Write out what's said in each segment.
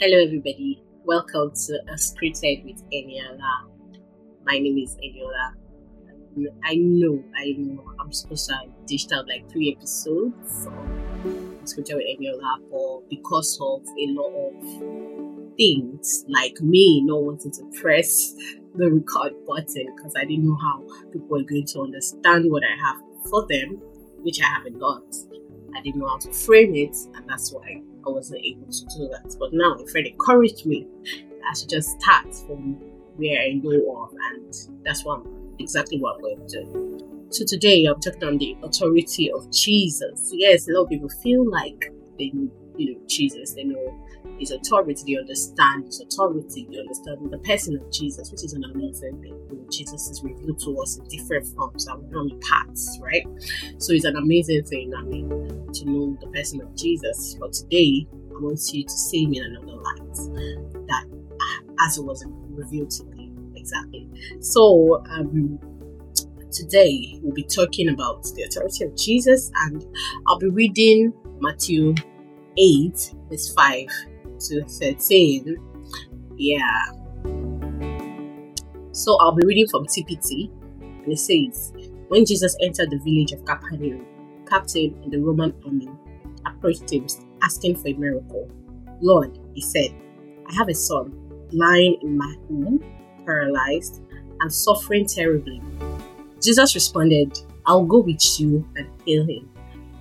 Hello, everybody. Welcome to Unscripted with Eniola. My name is Eniola. I know, I know, I'm supposed to have dished out like three episodes of Unscripted with Eniola, but because of a lot of things, like me not wanting to press the record button because I didn't know how people are going to understand what I have for them, which I haven't got. I didn't know how to frame it, and that's why I wasn't able to do that. But now a friend encouraged me I should just start from where I know of, and that's what I'm, exactly what I'm going to do. So today I'm talking on the authority of Jesus. Yes, a lot of people feel like they you know Jesus, they know his authority, they understand his authority, they understand the person of Jesus, which is an amazing thing. You know, Jesus is revealed to us in different forms and we parts, right? So it's an amazing thing, I mean, to know the person of Jesus. But today I want you to see me in another light that as it was revealed to me exactly. So um today we'll be talking about the authority of Jesus and I'll be reading Matthew 8 verse 5 to 13. Yeah. So I'll be reading from TPT, and it says, When Jesus entered the village of Capernaum, captain in the Roman army approached him asking for a miracle. Lord, he said, I have a son lying in my home, paralyzed and suffering terribly. Jesus responded, I'll go with you and heal him.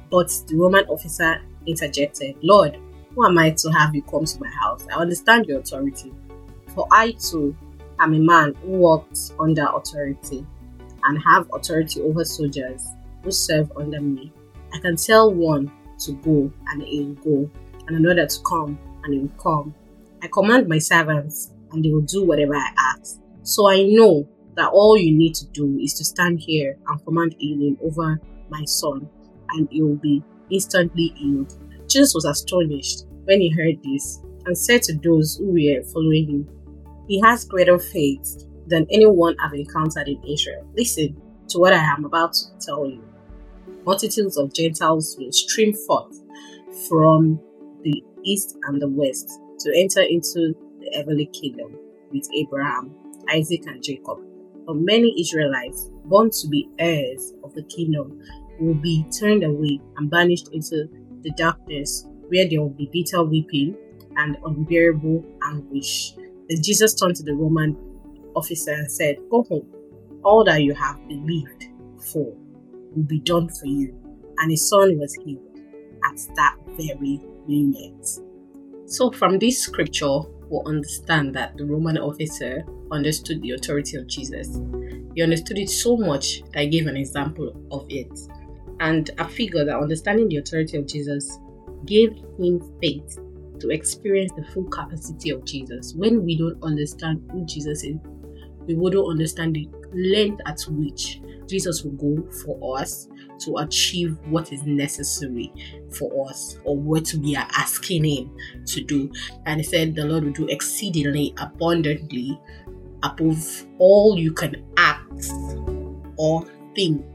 But the Roman officer interjected, Lord, who am I to have you come to my house? I understand your authority. For I too am a man who walks under authority and have authority over soldiers who serve under me. I can tell one to go and he will go, and another to come and he will come. I command my servants and they will do whatever I ask. So I know that all you need to do is to stand here and command healing over my son, and he will be instantly healed. Jesus was astonished when he heard this and said to those who were following him, He has greater faith than anyone I've encountered in Israel. Listen to what I am about to tell you. Multitudes of Gentiles will stream forth from the east and the west to enter into the heavenly kingdom with Abraham, Isaac, and Jacob. But many Israelites, born to be heirs of the kingdom, will be turned away and banished into the darkness where there will be bitter weeping and unbearable anguish. Then Jesus turned to the Roman officer and said, Go home. All that you have believed for will be done for you. And his son was healed at that very moment. So, from this scripture, we'll understand that the Roman officer understood the authority of Jesus. He understood it so much that he gave an example of it. And a figure that understanding the authority of Jesus gave him faith to experience the full capacity of Jesus. When we don't understand who Jesus is, we wouldn't understand the length at which Jesus will go for us to achieve what is necessary for us or what we are asking Him to do. And He said, The Lord will do exceedingly abundantly above all you can ask or think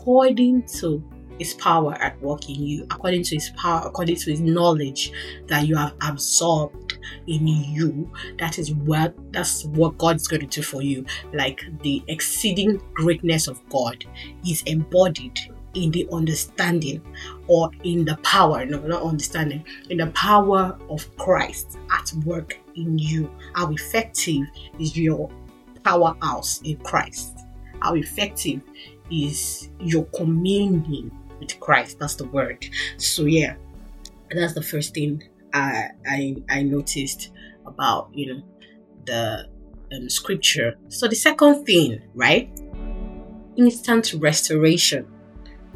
according to his power at work in you, according to his power, according to his knowledge that you have absorbed in you. That is what that's what God's going to do for you. Like the exceeding greatness of God is embodied in the understanding or in the power, no, not understanding, in the power of Christ at work in you. How effective is your powerhouse in Christ? How effective is your communion with Christ. That's the word. So yeah, that's the first thing I I, I noticed about you know the um, scripture. So the second thing, right? Instant restoration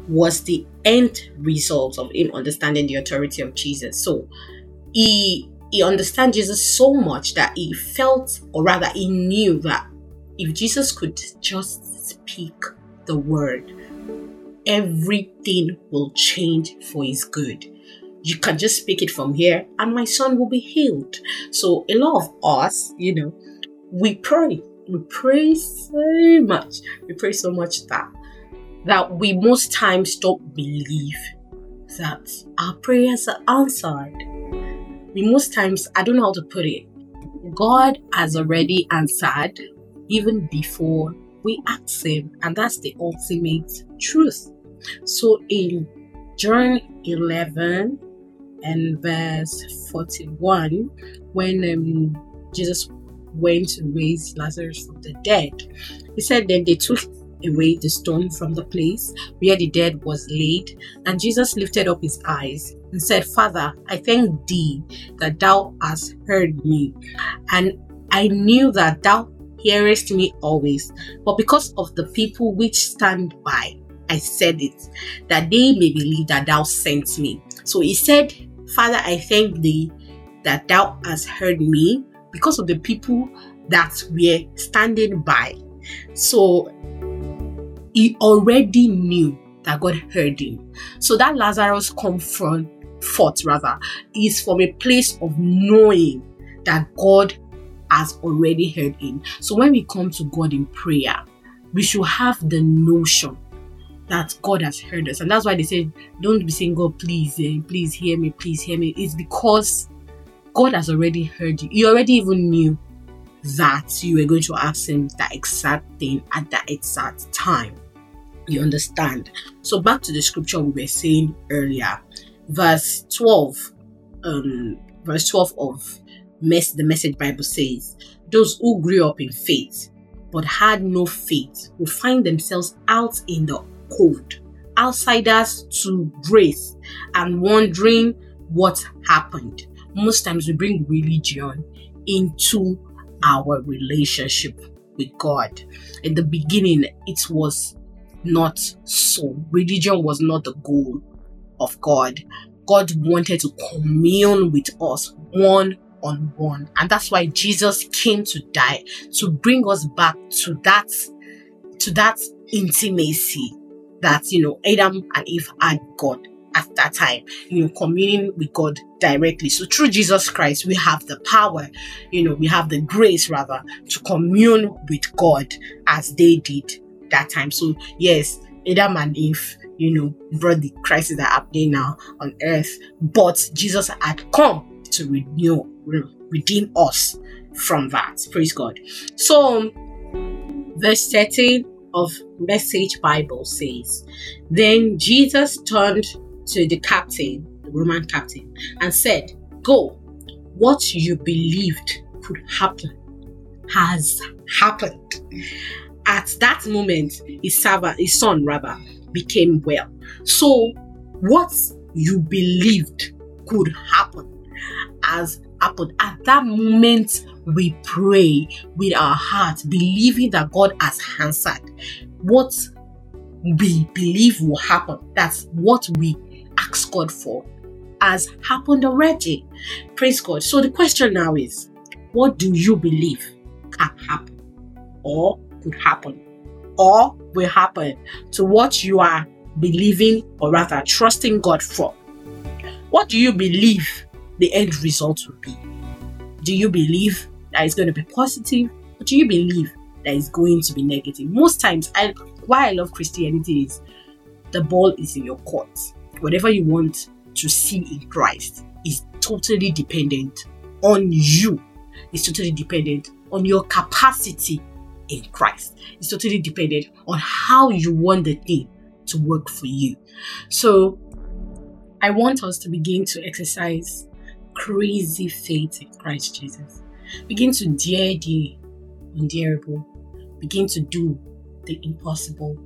was the end result of him understanding the authority of Jesus. So he he understand Jesus so much that he felt, or rather, he knew that if Jesus could just speak the word, everything will change for his good. You can just speak it from here, and my son will be healed. So, a lot of us, you know, we pray. We pray so much. We pray so much that that we most times don't believe that our prayers are answered. we most times, I don't know how to put it, God has already answered even before we ask Him, and that's the ultimate truth. So in John 11 and verse 41, when um, Jesus went to raise Lazarus from the dead, he said, Then they took away the stone from the place where the dead was laid. And Jesus lifted up his eyes and said, Father, I thank thee that thou hast heard me. And I knew that thou hearest me always. But because of the people which stand by, I said it, that they may believe that thou sent me. So he said, Father, I thank thee that thou hast heard me because of the people that were standing by. So he already knew that God heard him. So that Lazarus come from forth rather is from a place of knowing that God has already heard him. So when we come to God in prayer, we should have the notion that God has heard us. And that's why they say, don't be saying, God, please, eh, please hear me, please hear me. It's because God has already heard you. You already even knew that you were going to ask Him that exact thing at that exact time. You understand? So back to the scripture we were saying earlier, verse 12, um, verse 12 of mess the message Bible says, those who grew up in faith but had no faith will find themselves out in the cold, outsiders to grace and wondering what happened. Most times we bring religion into our relationship with God. In the beginning, it was not so. Religion was not the goal of God. God wanted to commune with us one one. And that's why Jesus came to die to bring us back to that to that intimacy that you know Adam and Eve had God at that time, you know, communing with God directly. So through Jesus Christ, we have the power, you know, we have the grace rather to commune with God as they did that time. So yes, Adam and Eve, you know, brought the crisis that happening now on earth, but Jesus had come to renew, redeem us from that. Praise God. So verse 13 of Message Bible says, Then Jesus turned to the captain, the Roman captain, and said, Go, what you believed could happen has happened. At that moment, his servant, his son rather, became well. So, what you believed could happen has happened. At that moment, we pray with our heart, believing that God has answered what we believe will happen. That's what we ask God for has happened already. Praise God. So the question now is what do you believe can happen or could happen or will happen to what you are believing or rather trusting God for? What do you believe the end result will be? Do you believe that it's going to be positive or do you believe that it's going to be negative? Most times, I, why I love Christianity is the ball is in your court whatever you want to see in Christ is totally dependent on you. It's totally dependent on your capacity in Christ. It's totally dependent on how you want the thing to work for you. So I want us to begin to exercise crazy faith in Christ Jesus. Begin to dare the undareable. Begin to do the impossible.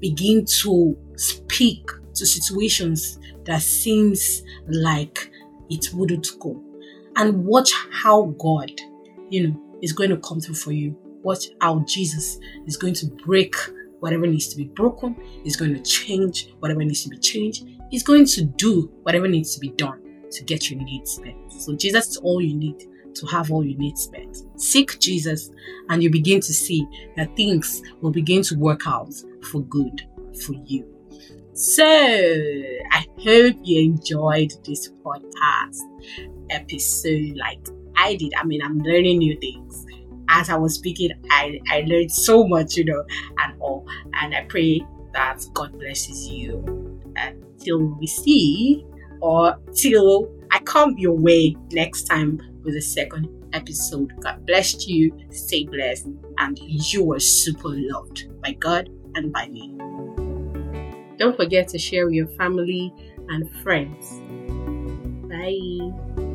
Begin to speak to situations that seems like it wouldn't go. And watch how God, you know, is going to come through for you. Watch how Jesus is going to break whatever needs to be broken, is going to change whatever needs to be changed, He's going to do whatever needs to be done to get your needs met. So Jesus is all you need to have all your needs met. Seek Jesus and you begin to see that things will begin to work out for good for you. So, I hope you enjoyed this podcast episode like I did. I mean, I'm learning new things. As I was speaking, I, I learned so much, you know, and all. And I pray that God blesses you until we see or till I come your way next time with the second episode. God bless you, stay blessed, and you are super loved by God and by me. Don't forget to share with your family and friends. Bye.